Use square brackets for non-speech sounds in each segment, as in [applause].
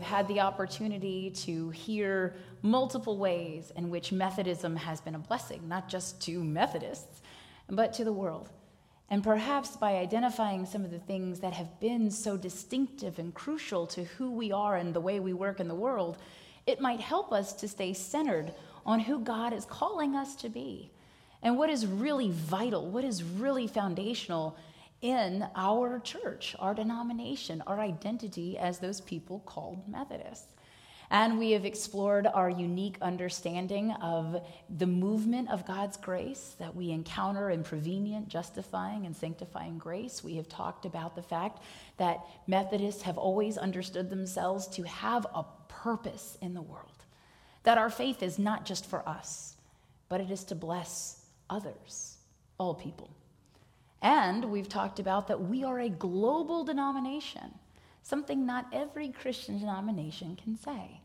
Have had the opportunity to hear multiple ways in which Methodism has been a blessing, not just to Methodists, but to the world. And perhaps by identifying some of the things that have been so distinctive and crucial to who we are and the way we work in the world, it might help us to stay centered on who God is calling us to be and what is really vital, what is really foundational in our church, our denomination, our identity as those people called Methodists. And we have explored our unique understanding of the movement of God's grace that we encounter in prevenient, justifying, and sanctifying grace. We have talked about the fact that Methodists have always understood themselves to have a purpose in the world, that our faith is not just for us, but it is to bless others, all people. And we've talked about that we are a global denomination, something not every Christian denomination can say.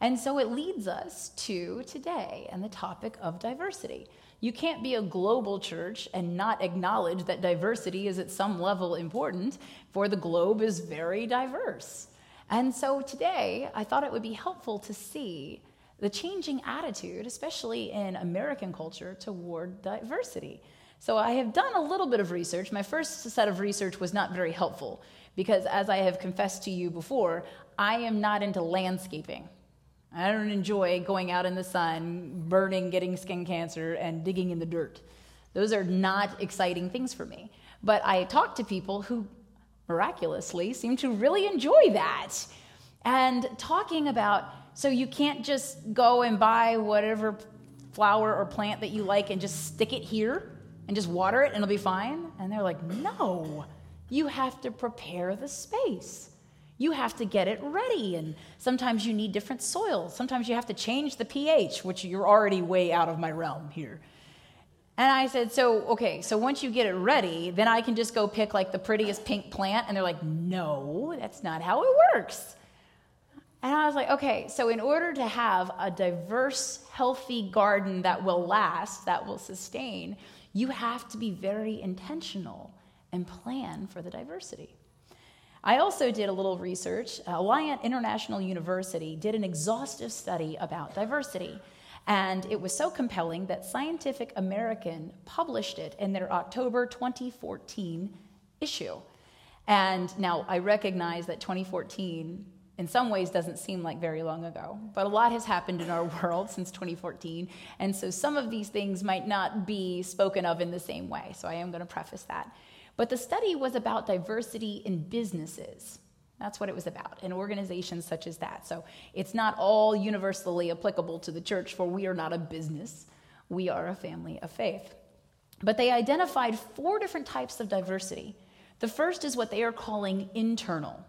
And so it leads us to today and the topic of diversity. You can't be a global church and not acknowledge that diversity is at some level important, for the globe is very diverse. And so today, I thought it would be helpful to see the changing attitude, especially in American culture, toward diversity. So I have done a little bit of research. My first set of research was not very helpful because, as I have confessed to you before, I am not into landscaping. I don't enjoy going out in the sun, burning, getting skin cancer, and digging in the dirt. Those are not exciting things for me. But I talk to people who miraculously seem to really enjoy that. And talking about, so you can't just go and buy whatever flower or plant that you like and just stick it here and just water it and it'll be fine? And they're like, no, you have to prepare the space. You have to get it ready. And sometimes you need different soil. Sometimes you have to change the pH, which you're already way out of my realm here. And I said, so, okay, so once you get it ready, then I can just go pick like the prettiest pink plant. And they're like, no, that's not how it works. And I was like, okay, so in order to have a diverse, healthy garden that will last, that will sustain, you have to be very intentional and plan for the diversity. I also did a little research. Alliant International University did an exhaustive study about diversity. And it was so compelling that Scientific American published it in their October 2014 issue. And now I recognize that 2014 in some ways doesn't seem like very long ago, but a lot has happened in our [laughs] world since 2014. And so some of these things might not be spoken of in the same way. So I am going to preface that. But the study was about diversity in businesses. That's what it was about, in organizations such as that. So it's not all universally applicable to the church, for we are not a business, we are a family of faith. But they identified four different types of diversity. The first is what they are calling internal.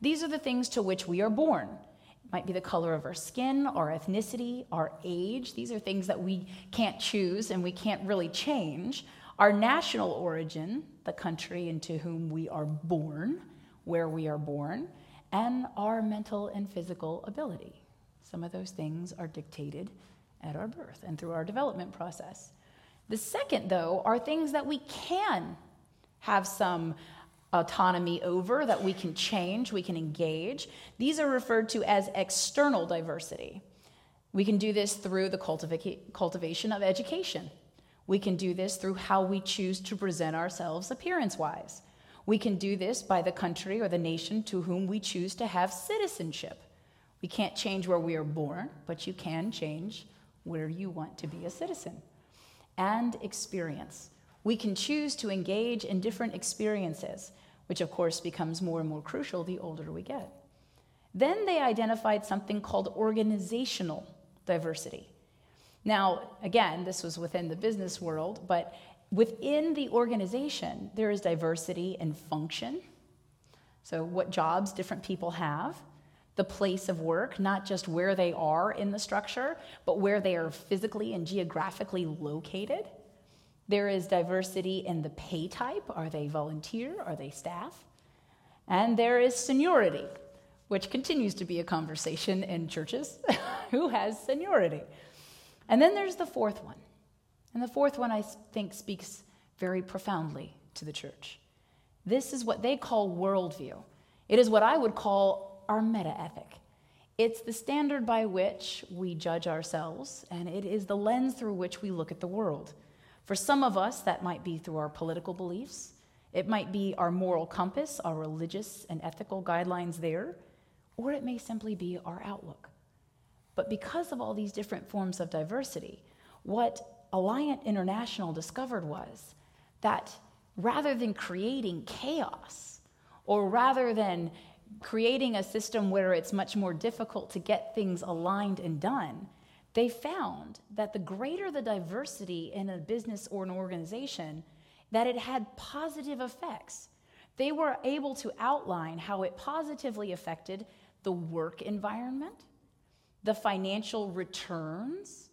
These are the things to which we are born. It might be the color of our skin, our ethnicity, our age. These are things that we can't choose and we can't really change. Our national origin, the country into whom we are born, where we are born, and our mental and physical ability. Some of those things are dictated at our birth and through our development process. The second, though, are things that we can have some autonomy over, that we can change, we can engage. These are referred to as external diversity. We can do this through the cultiva- cultivation of education. We can do this through how we choose to present ourselves appearance wise. We can do this by the country or the nation to whom we choose to have citizenship. We can't change where we are born, but you can change where you want to be a citizen. And experience. We can choose to engage in different experiences which of course becomes more and more crucial the older we get. Then they identified something called organizational diversity. Now, again, this was within the business world, but within the organization, there is diversity in function. So, what jobs different people have, the place of work, not just where they are in the structure, but where they are physically and geographically located. There is diversity in the pay type. Are they volunteer? Are they staff? And there is seniority, which continues to be a conversation in churches. [laughs] Who has seniority? And then there's the fourth one. And the fourth one, I think, speaks very profoundly to the church. This is what they call worldview. It is what I would call our meta ethic. It's the standard by which we judge ourselves, and it is the lens through which we look at the world. For some of us, that might be through our political beliefs, it might be our moral compass, our religious and ethical guidelines there, or it may simply be our outlook. But because of all these different forms of diversity, what Alliant International discovered was that rather than creating chaos, or rather than creating a system where it's much more difficult to get things aligned and done, they found that the greater the diversity in a business or an organization, that it had positive effects. They were able to outline how it positively affected the work environment, the financial returns.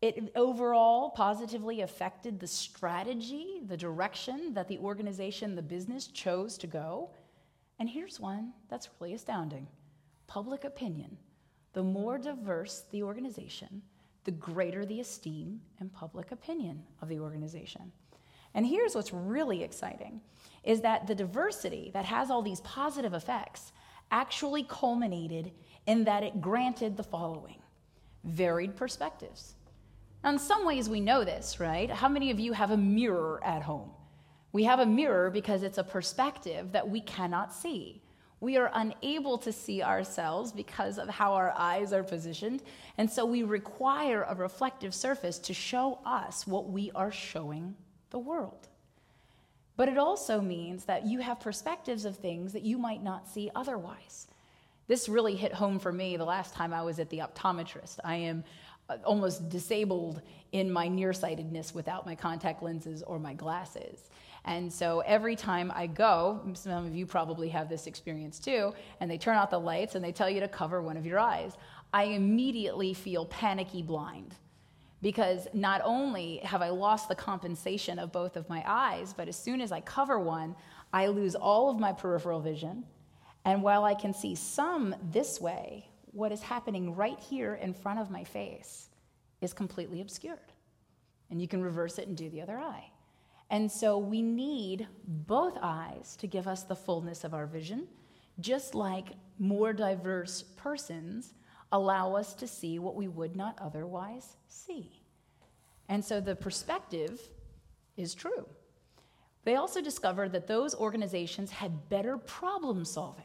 It overall positively affected the strategy, the direction that the organization, the business chose to go. And here's one that's really astounding public opinion. The more diverse the organization, the greater the esteem and public opinion of the organization. And here's what's really exciting is that the diversity that has all these positive effects actually culminated in that it granted the following varied perspectives. Now, in some ways, we know this, right? How many of you have a mirror at home? We have a mirror because it's a perspective that we cannot see. We are unable to see ourselves because of how our eyes are positioned, and so we require a reflective surface to show us what we are showing the world. But it also means that you have perspectives of things that you might not see otherwise. This really hit home for me the last time I was at the optometrist. I am uh, almost disabled in my nearsightedness without my contact lenses or my glasses. And so every time I go, some of you probably have this experience too, and they turn out the lights and they tell you to cover one of your eyes, I immediately feel panicky blind. Because not only have I lost the compensation of both of my eyes, but as soon as I cover one, I lose all of my peripheral vision. And while I can see some this way, what is happening right here in front of my face is completely obscured. And you can reverse it and do the other eye. And so we need both eyes to give us the fullness of our vision, just like more diverse persons allow us to see what we would not otherwise see. And so the perspective is true. They also discovered that those organizations had better problem solving.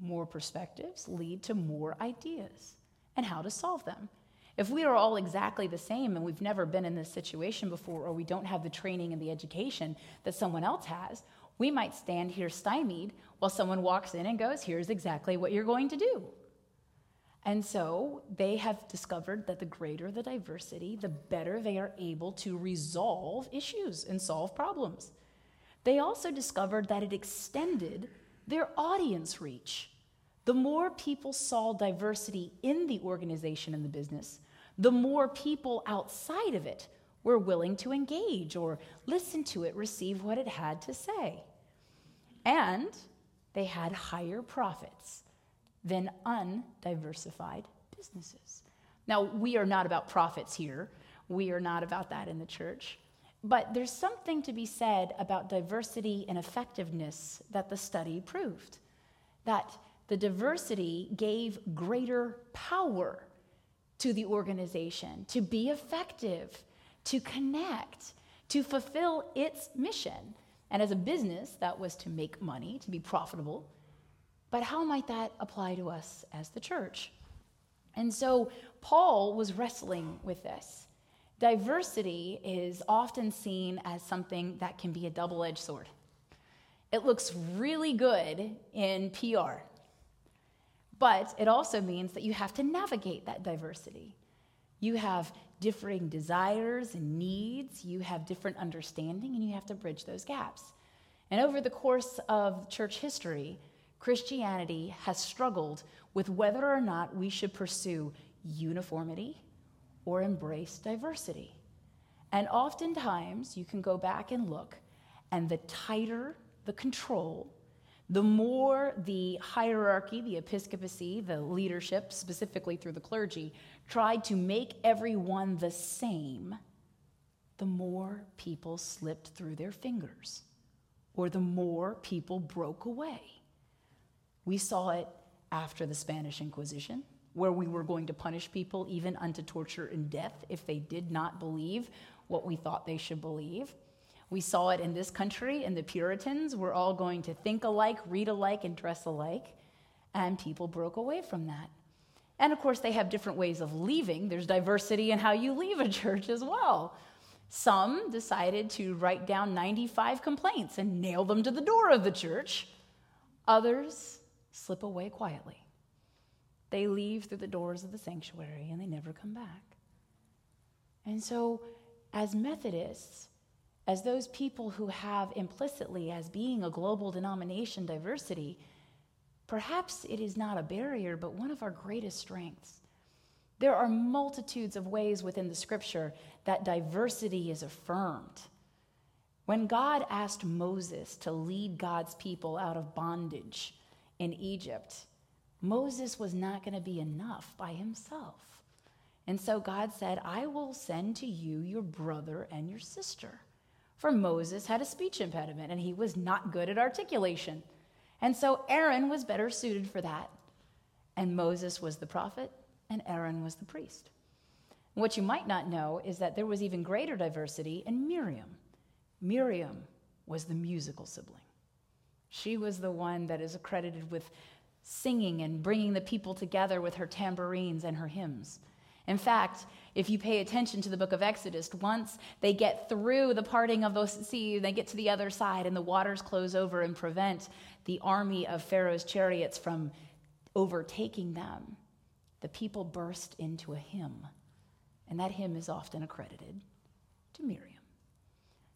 More perspectives lead to more ideas and how to solve them. If we are all exactly the same and we've never been in this situation before, or we don't have the training and the education that someone else has, we might stand here stymied while someone walks in and goes, Here's exactly what you're going to do. And so they have discovered that the greater the diversity, the better they are able to resolve issues and solve problems. They also discovered that it extended their audience reach. The more people saw diversity in the organization and the business, the more people outside of it were willing to engage or listen to it, receive what it had to say. And they had higher profits than undiversified businesses. Now, we are not about profits here. We are not about that in the church. But there's something to be said about diversity and effectiveness that the study proved. That the diversity gave greater power to the organization to be effective, to connect, to fulfill its mission. And as a business, that was to make money, to be profitable. But how might that apply to us as the church? And so Paul was wrestling with this. Diversity is often seen as something that can be a double edged sword. It looks really good in PR, but it also means that you have to navigate that diversity. You have differing desires and needs, you have different understanding, and you have to bridge those gaps. And over the course of church history, Christianity has struggled with whether or not we should pursue uniformity or embrace diversity. And oftentimes, you can go back and look, and the tighter the control, the more the hierarchy, the episcopacy, the leadership, specifically through the clergy, tried to make everyone the same, the more people slipped through their fingers, or the more people broke away. We saw it after the Spanish Inquisition, where we were going to punish people even unto torture and death if they did not believe what we thought they should believe. We saw it in this country, and the Puritans were all going to think alike, read alike, and dress alike, and people broke away from that. And of course, they have different ways of leaving. There's diversity in how you leave a [laughs] church as well. Some decided to write down 95 complaints and nail them to the door of the church. Others slip away quietly. They leave through the doors of the sanctuary and they never come back. And so, as Methodists, as those people who have implicitly, as being a global denomination, diversity, perhaps it is not a barrier, but one of our greatest strengths. There are multitudes of ways within the scripture that diversity is affirmed. When God asked Moses to lead God's people out of bondage in Egypt, Moses was not going to be enough by himself. And so God said, I will send to you your brother and your sister. For Moses had a speech impediment and he was not good at articulation. And so Aaron was better suited for that. And Moses was the prophet and Aaron was the priest. What you might not know is that there was even greater diversity in Miriam. Miriam was the musical sibling. She was the one that is accredited with singing and bringing the people together with her tambourines and her hymns. In fact, if you pay attention to the book of Exodus, once they get through the parting of the sea, they get to the other side, and the waters close over and prevent the army of Pharaoh's chariots from overtaking them, the people burst into a hymn. And that hymn is often accredited to Miriam.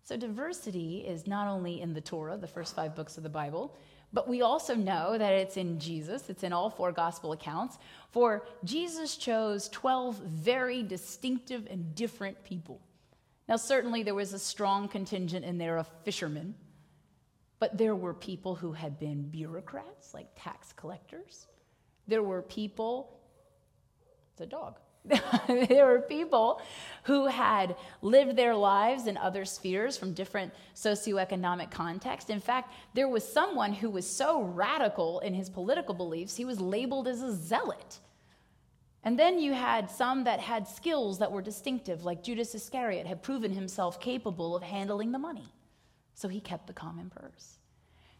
So, diversity is not only in the Torah, the first five books of the Bible, but we also know that it's in Jesus, it's in all four gospel accounts. For Jesus chose 12 very distinctive and different people. Now, certainly there was a strong contingent in there of fishermen, but there were people who had been bureaucrats, like tax collectors. There were people, it's a dog. [laughs] there were people who had lived their lives in other spheres from different socioeconomic contexts. In fact, there was someone who was so radical in his political beliefs, he was labeled as a zealot. And then you had some that had skills that were distinctive, like Judas Iscariot had proven himself capable of handling the money. So he kept the common purse.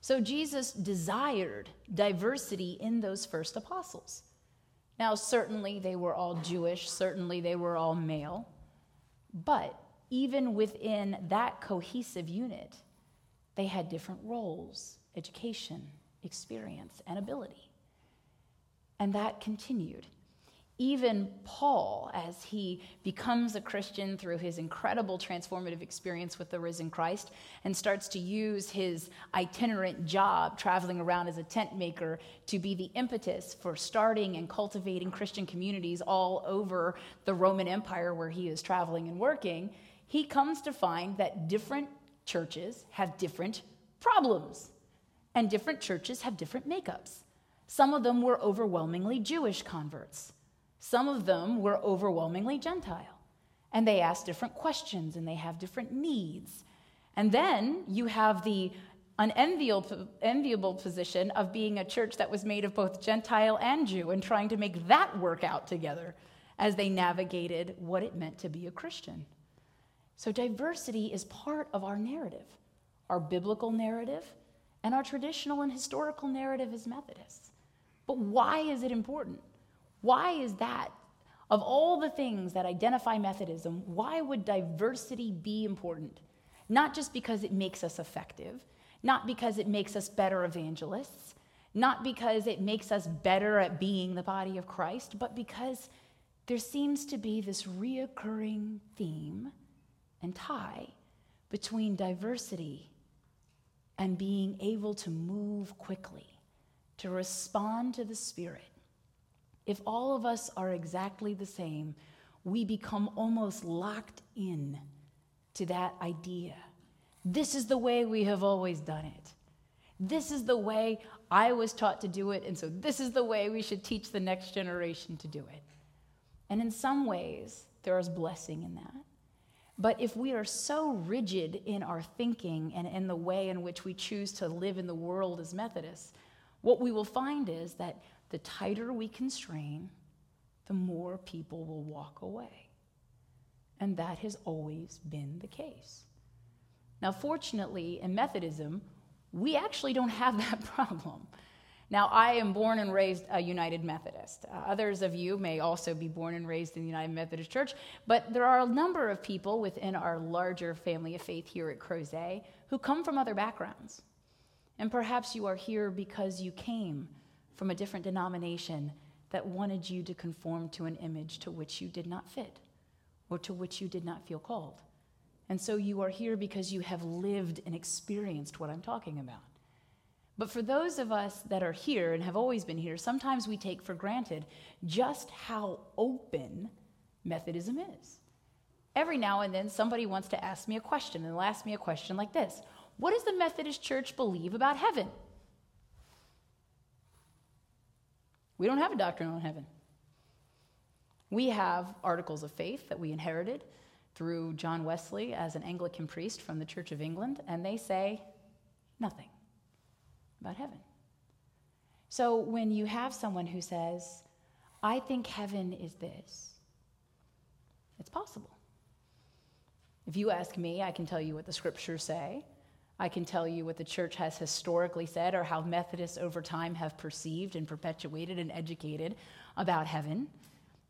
So Jesus desired diversity in those first apostles. Now, certainly they were all Jewish, certainly they were all male, but even within that cohesive unit, they had different roles, education, experience, and ability. And that continued even Paul, as he becomes a Christian through his incredible transformative experience with the risen Christ and starts to use his itinerant job traveling around as a tent maker to be the impetus for starting and cultivating Christian communities all over the Roman Empire where he is traveling and working, he comes to find that different churches have different problems and different churches have different makeups. Some of them were overwhelmingly Jewish converts. Some of them were overwhelmingly Gentile, and they ask different questions and they have different needs. And then you have the unenviable position of being a church that was made of both Gentile and Jew and trying to make that work out together as they navigated what it meant to be a Christian. So, diversity is part of our narrative, our biblical narrative, and our traditional and historical narrative as Methodists. But why is it important? Why is that? Of all the things that identify Methodism, why would diversity be important? Not just because it makes us effective, not because it makes us better evangelists, not because it makes us better at being the body of Christ, but because there seems to be this reoccurring theme and tie between diversity and being able to move quickly to respond to the Spirit. If all of us are exactly the same, we become almost locked in to that idea. This is the way we have always done it. This is the way I was taught to do it, and so this is the way we should teach the next generation to do it. And in some ways, there is blessing in that. But if we are so rigid in our thinking and in the way in which we choose to live in the world as Methodists, what we will find is that the tighter we constrain, the more people will walk away. And that has always been the case. Now, fortunately, in Methodism, we actually don't have [laughs] that problem. Now, I am born and raised a United Methodist. Uh, others of you may also be born and raised in the United Methodist Church, but there are a number of people within our larger family of faith here at Crozet who come from other backgrounds. And perhaps you are here because you came from a different denomination that wanted you to conform to an image to which you did not fit or to which you did not feel called. And so you are here because you have lived and experienced what I'm talking about. But for those of us that are here and have always been here, sometimes we take for granted just how open Methodism is. Every now and then, somebody wants to ask me a question, and they'll ask me a question like this What does the Methodist Church believe about heaven? We don't have a doctrine on heaven. We have articles of faith that we inherited through John Wesley as an Anglican priest from the Church of England, and they say nothing about heaven. So when you have someone who says, I think heaven is this, it's possible. If you ask me, I can tell you what the scriptures say. I can tell you what the church has historically said or how Methodists over time have perceived and perpetuated and educated about heaven.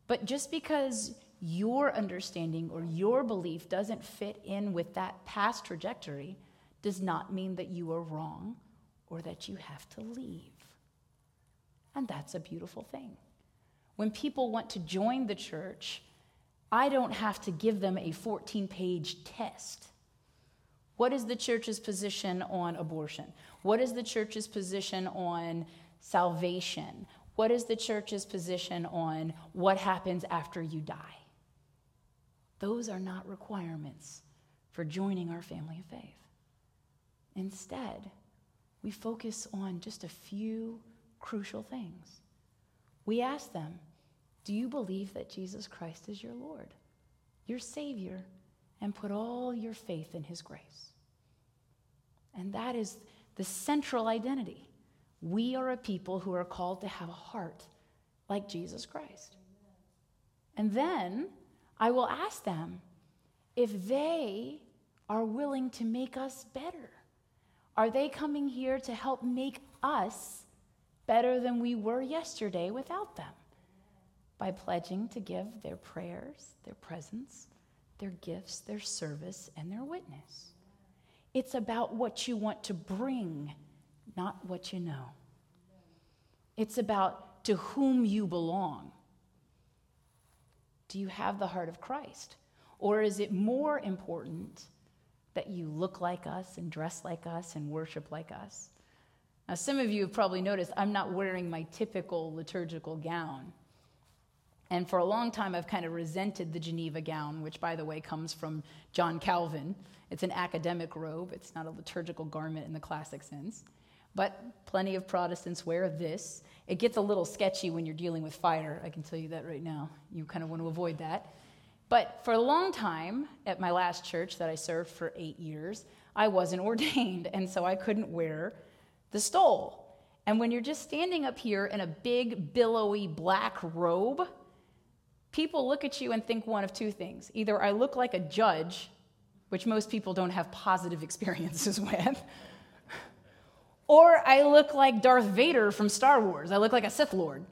But just because your understanding or your belief doesn't fit in with that past trajectory does not mean that you are wrong or that you have to leave. And that's a beautiful thing. When people want to join the church, I don't have to give them a 14 page test. What is the church's position on abortion? What is the church's position on salvation? What is the church's position on what happens after you die? Those are not requirements for joining our family of faith. Instead, we focus on just a few crucial things. We ask them, Do you believe that Jesus Christ is your Lord, your Savior, and put all your faith in His grace? And that is the central identity. We are a people who are called to have a heart like Jesus Christ. And then I will ask them if they are willing to make us better. Are they coming here to help make us better than we were yesterday without them? By pledging to give their prayers, their presence, their gifts, their service, and their witness. It's about what you want to bring, not what you know. It's about to whom you belong. Do you have the heart of Christ? Or is it more important that you look like us and dress like us and worship like us. Now, some of you have probably noticed I'm not wearing my typical liturgical gown. And for a long time, I've kind of resented the Geneva gown, which, by the way, comes from John Calvin. It's an academic robe, it's not a liturgical garment in the classic sense. But plenty of Protestants wear this. It gets a little sketchy when you're dealing with fire, I can tell you that right now. You kind of want to avoid that. But for a long time at my last church that I served for eight years, I wasn't [laughs] ordained, and so I couldn't wear the stole. And when you're just standing up here in a big, billowy black robe, people look at you and think one of two things. Either I look like a judge, which most people don't have positive [laughs] experiences with, or I look like Darth Vader from Star Wars. I look like a Sith Lord,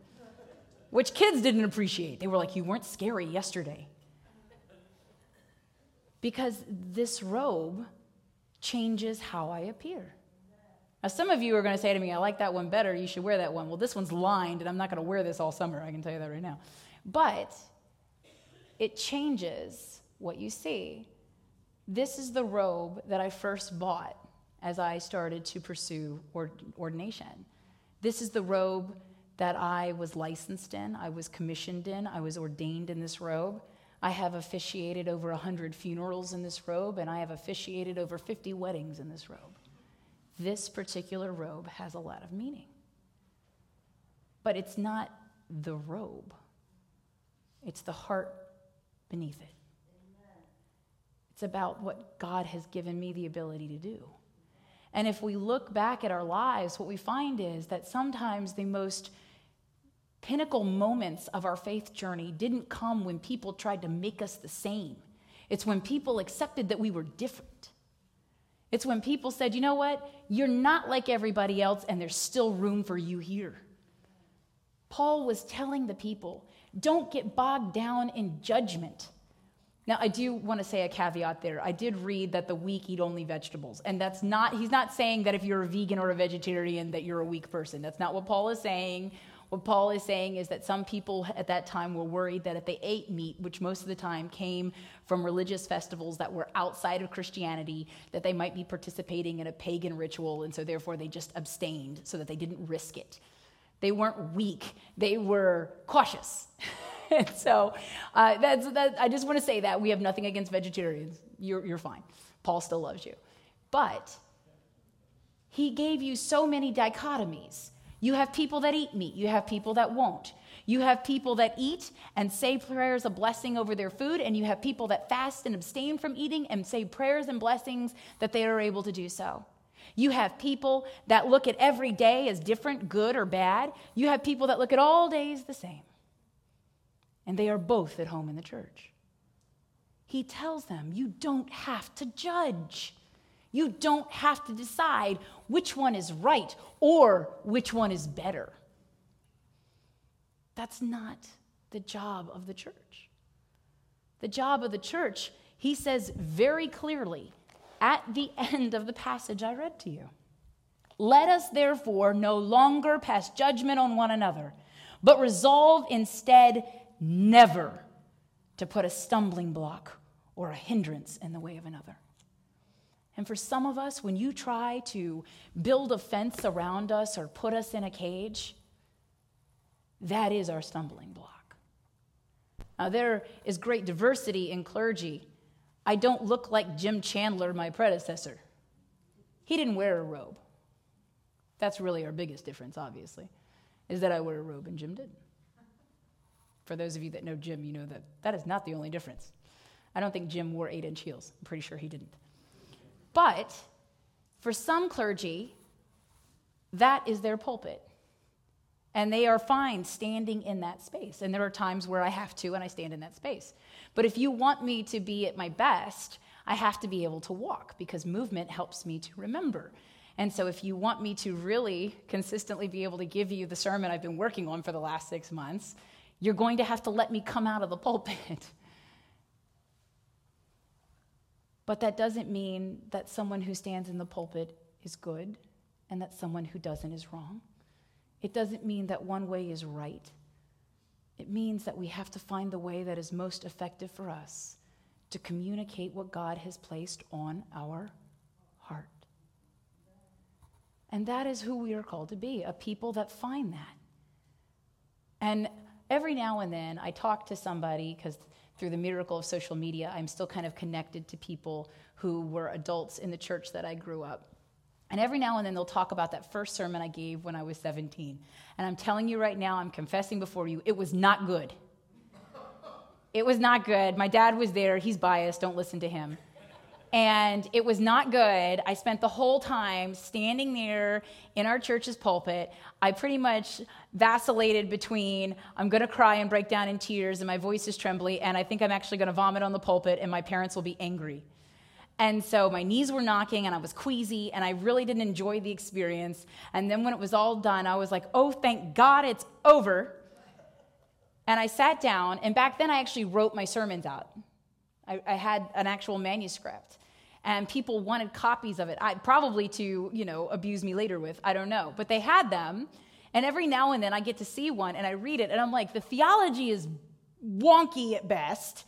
which kids didn't appreciate. They were like, You weren't scary yesterday because this robe changes how I appear. Now, some of you are going to say to me, I like that one better. You should wear that one. Well, this one's lined, and I'm not going to wear this all summer. I can tell you that right now. But it changes what you see. This is the robe that I first bought as I started to pursue ordination. This is the robe that I was licensed in, I was commissioned in, I was ordained in this robe. I have officiated over 100 funerals in this robe, and I have officiated over 50 weddings in this robe. This particular robe has a lot of meaning. But it's not the robe, it's the heart beneath it. It's about what God has given me the ability to do. And if we look back at our lives, what we find is that sometimes the most pinnacle moments of our faith journey didn't come when people tried to make us the same. It's when people accepted that we were different. It's when people said, you know what? You're not like everybody else, and there's still room for you here. Paul was telling the people, don't get bogged down in judgment. Now, I do want to say a caveat there. I did read that the weak eat only vegetables. And that's not, he's not saying that if you're a vegan or a vegetarian that you're a weak person. That's not what Paul is saying. What Paul is saying is that some people at that time were worried that if they ate meat, which most of the time came from religious festivals that were outside of Christianity, that they might be participating in a pagan ritual, and so therefore they just abstained so that they didn't risk it. They weren't weak, they were cautious. [laughs] and so uh, that's, that, I just want to say that. We have nothing against vegetarians. You're, you're fine. Paul still loves you. But he gave you so many dichotomies. You have people that eat meat, you have people that won't. You have people that eat and say prayers of blessing over their food, and you have people that fast and abstain from eating and say prayers and blessings that they are able to do so. You have people that look at every day as different, good or bad. You have people that look at all days the same and they are both at home in the church. He tells them, You don't have to judge. You don't have to decide which one is right or which one is better. That's not the job of the church. The job of the church, he says very clearly at the end of the passage I read to you. Let us therefore no longer pass judgment on one another, but resolve instead never to put a stumbling block or a hindrance in the way of another. And for some of us, when you try to build a fence around us or put us in a cage, that is our stumbling block. Now, there is great diversity in clergy. I don't look like Jim Chandler, my predecessor. He didn't wear a robe. That's really our biggest difference, obviously, is that I wear a robe and Jim didn't. For those of you that know Jim, you know that that is not the only difference. I don't think Jim wore eight inch heels. I'm pretty sure he didn't. But for some clergy, that is their pulpit. And they are fine standing in that space. And there are times where I have to, and I stand in that space. But if you want me to be at my best, I have to be able to walk because movement helps me to remember. And so, if you want me to really consistently be able to give you the sermon I've been working on for the last six months, you're going to have to let me come out of the pulpit. [laughs] But that doesn't mean that someone who stands in the pulpit is good and that someone who doesn't is wrong. It doesn't mean that one way is right. It means that we have to find the way that is most effective for us to communicate what God has placed on our heart. And that is who we are called to be a people that find that. And every now and then I talk to somebody because through the miracle of social media, I'm still kind of connected to people who were adults in the church that I grew up. And every now and then they'll talk about that first sermon I gave when I was 17. And I'm telling you right now, I'm confessing before you, it was not good. It was not good. My dad was there. He's biased. Don't listen to him and it was not good. I spent the whole time standing there in our church's pulpit. I pretty much vacillated between I'm going to cry and break down in tears, and my voice is trembly, and I think I'm actually going to vomit on the pulpit, and my parents will be angry. And so my knees were knocking, and I was queasy, and I really didn't enjoy the experience. And then when it was all done, I was like, oh, thank God it's over. And I sat down, and back then I actually wrote my sermons out. I, I had an actual manuscript and people wanted copies of it I, probably to you know abuse me later with i don't know but they had them and every now and then i get to see one and i read it and i'm like the theology is wonky at best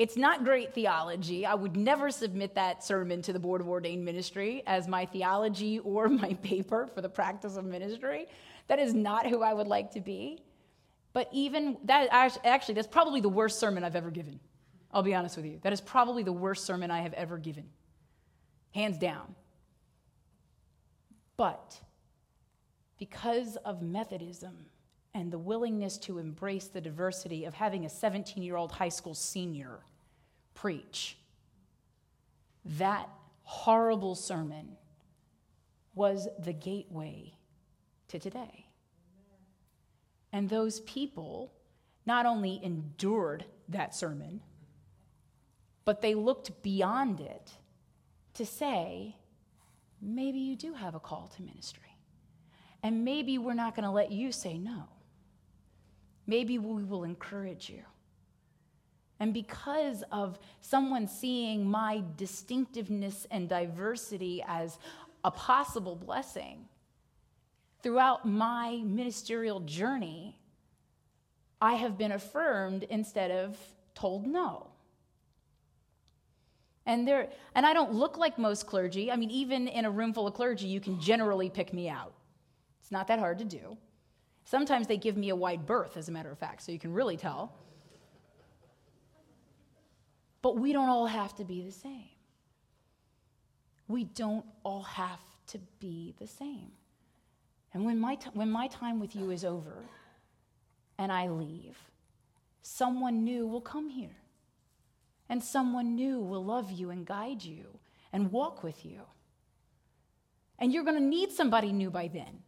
it's not great theology i would never submit that sermon to the board of ordained ministry as my theology or [laughs] my paper for the practice of ministry that is not who I would like to be. But even that, actually, that's probably the worst sermon I've ever given. I'll be honest with you. That is probably the worst sermon I have ever given, hands down. But because of Methodism and the willingness to embrace the diversity of having a 17 year old high school senior preach, that horrible sermon was the gateway to today. And those people not only endured that sermon, but they looked beyond it to say, maybe you do have a call to ministry. And maybe we're not going to let you say no. Maybe we will encourage you. And because of someone seeing my distinctiveness and diversity as a possible blessing, throughout my ministerial journey, I have been affirmed instead of told no. And there and I don't look like most clergy. I mean, even in a room full of clergy, you can generally pick me out. It's not that hard to do. Sometimes they give me a wide berth, as a matter of fact, so you can really tell. But we don't all have to be the same. We don't all have to be the same. And when my, t- when my time with you is over and I leave, someone new will come here. And someone new will love you and guide you and walk with you. And you're going to need somebody new by then.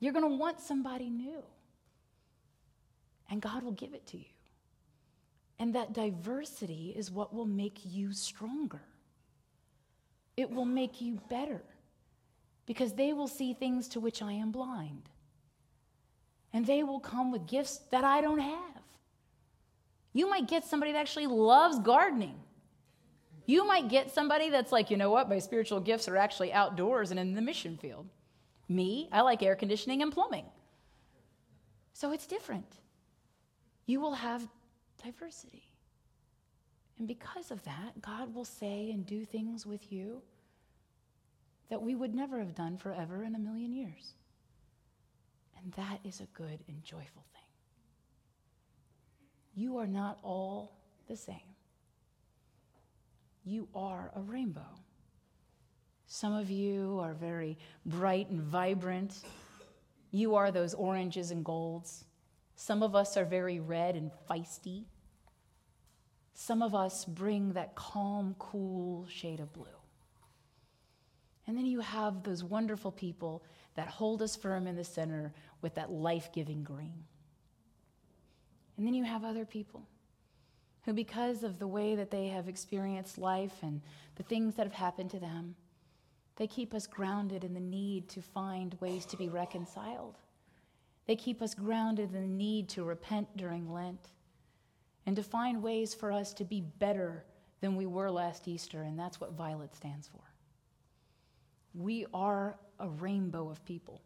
You're going to want somebody new. And God will give it to you. And that diversity is what will make you stronger. It will make you better because they will see things to which I am blind. And they will come with gifts that I don't have. You might get somebody that actually loves gardening. You might get somebody that's like, you know what, my spiritual gifts are actually outdoors and in the mission field. Me, I like air conditioning and plumbing. So it's different. You will have diversity. And because of that, God will say and do things with you that we would never have done forever in a million years. And that is a good and joyful thing. You are not all the same. You are a rainbow. Some of you are very bright and vibrant. You are those oranges and golds. Some of us are very red and feisty. Some of us bring that calm, cool shade of blue. And then you have those wonderful people that hold us firm in the center with that life giving green. And then you have other people who, because of the way that they have experienced life and the things that have happened to them, they keep us grounded in the need to find ways to be reconciled. They keep us grounded in the need to repent during Lent and to find ways for us to be better than we were last Easter, and that's what Violet stands for. We are a rainbow of people.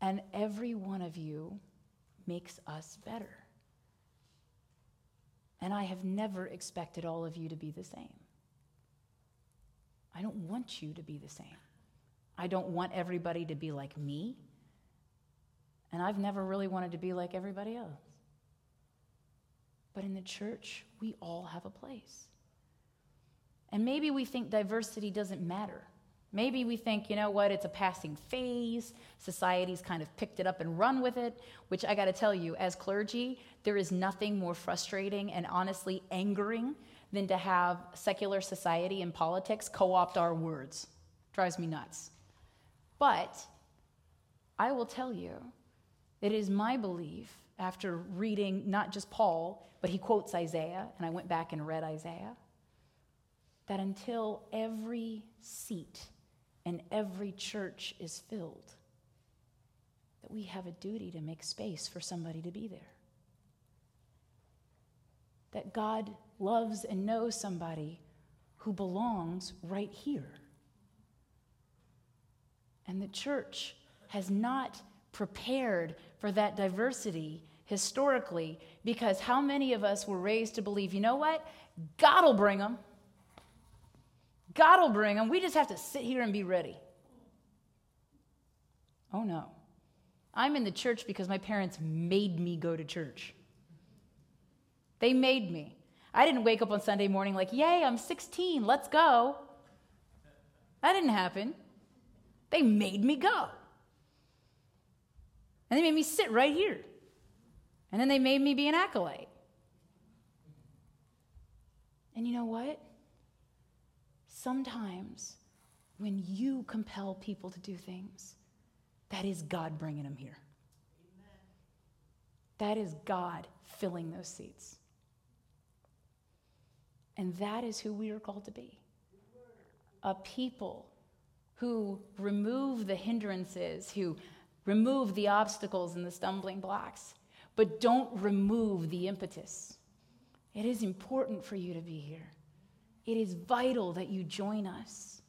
And every one of you makes us better. And I have never expected all of you to be the same. I don't want you to be the same. I don't want everybody to be like me. And I've never really wanted to be like everybody else. But in the church, we all have a place. And maybe we think diversity doesn't matter. Maybe we think, you know what, it's a passing phase. Society's kind of picked it up and run with it, which I got to tell you, as clergy, there is nothing more frustrating and honestly angering than to have secular society and politics co opt our words. Drives me nuts. But I will tell you, it is my belief, after reading not just Paul, but he quotes Isaiah, and I went back and read Isaiah, that until every seat and every church is filled, that we have a duty to make space for somebody to be there. That God loves and knows somebody who belongs right here. And the church has not prepared for that diversity historically because how many of us were raised to believe, you know what? God will bring them. God will bring them. We just have to sit here and be ready. Oh no. I'm in the church because my parents made me go to church. They made me. I didn't wake up on Sunday morning like, yay, I'm 16, let's go. That didn't happen. They made me go. And they made me sit right here. And then they made me be an acolyte. And you know what? Sometimes when you compel people to do things, that is God bringing them here. That is God filling those seats. And that is who we are called to be a people who remove the hindrances, who remove the obstacles and the stumbling blocks, but don't remove the impetus. It is important for you to be here. It is vital that you join us.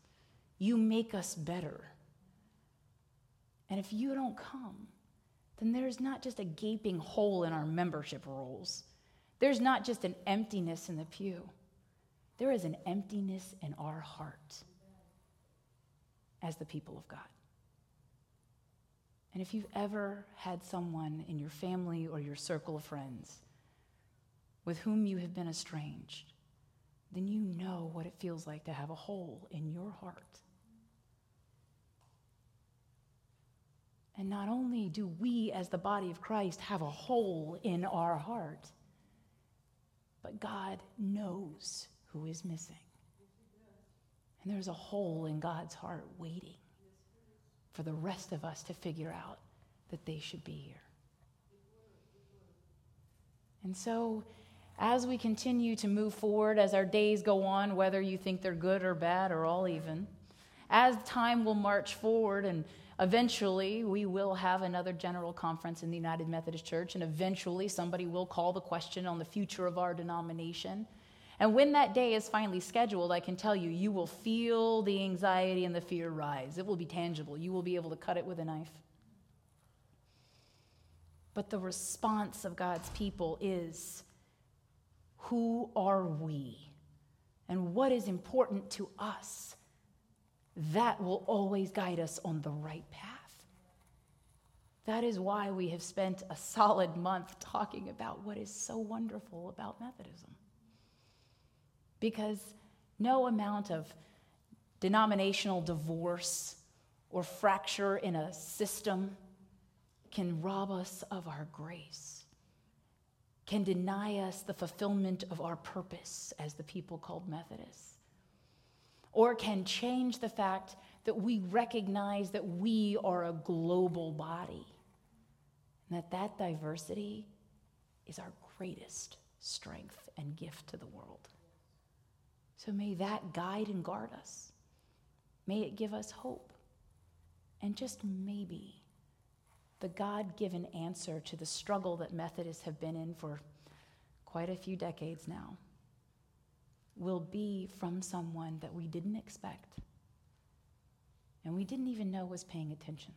You make us better. And if you don't come, then there's not just a gaping hole in our membership rolls. There's not just an emptiness in the pew. There is an emptiness in our heart as the people of God. And if you've ever had someone in your family or your circle of friends with whom you have been estranged, then you know what it feels like to have a hole in your heart. And not only do we, as the body of Christ, have a hole in our heart, but God knows who is missing. And there's a hole in God's heart waiting for the rest of us to figure out that they should be here. And so, as we continue to move forward, as our days go on, whether you think they're good or bad or all even, as time will march forward and eventually we will have another general conference in the United Methodist Church, and eventually somebody will call the question on the future of our denomination. And when that day is finally scheduled, I can tell you, you will feel the anxiety and the fear rise. It will be tangible. You will be able to cut it with a knife. But the response of God's people is who are we? And what is important to us? That will always guide us on the right path. That is why we have spent a solid month talking about what is so wonderful about Methodism because no amount of denominational divorce or fracture in a system can rob us of our grace, can deny us the fulfillment of our purpose as the people called Methodists, or can change the fact that we recognize that we are a global body and that that diversity is our greatest strength and gift to the world. So may that guide and guard us. May it give us hope. And just maybe the God given answer to the struggle that Methodists have been in for quite a few decades now will be from someone that we didn't expect and we didn't even know was paying attention.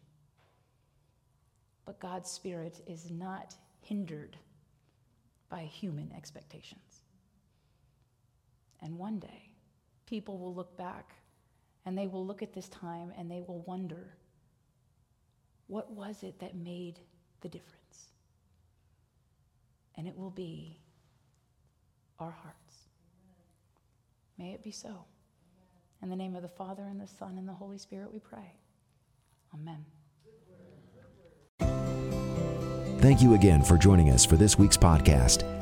But God's Spirit is not hindered by human expectations. And one day, people will look back and they will look at this time and they will wonder what was it that made the difference? And it will be our hearts. May it be so. In the name of the Father, and the Son, and the Holy Spirit, we pray. Amen. Thank you again for joining us for this week's podcast.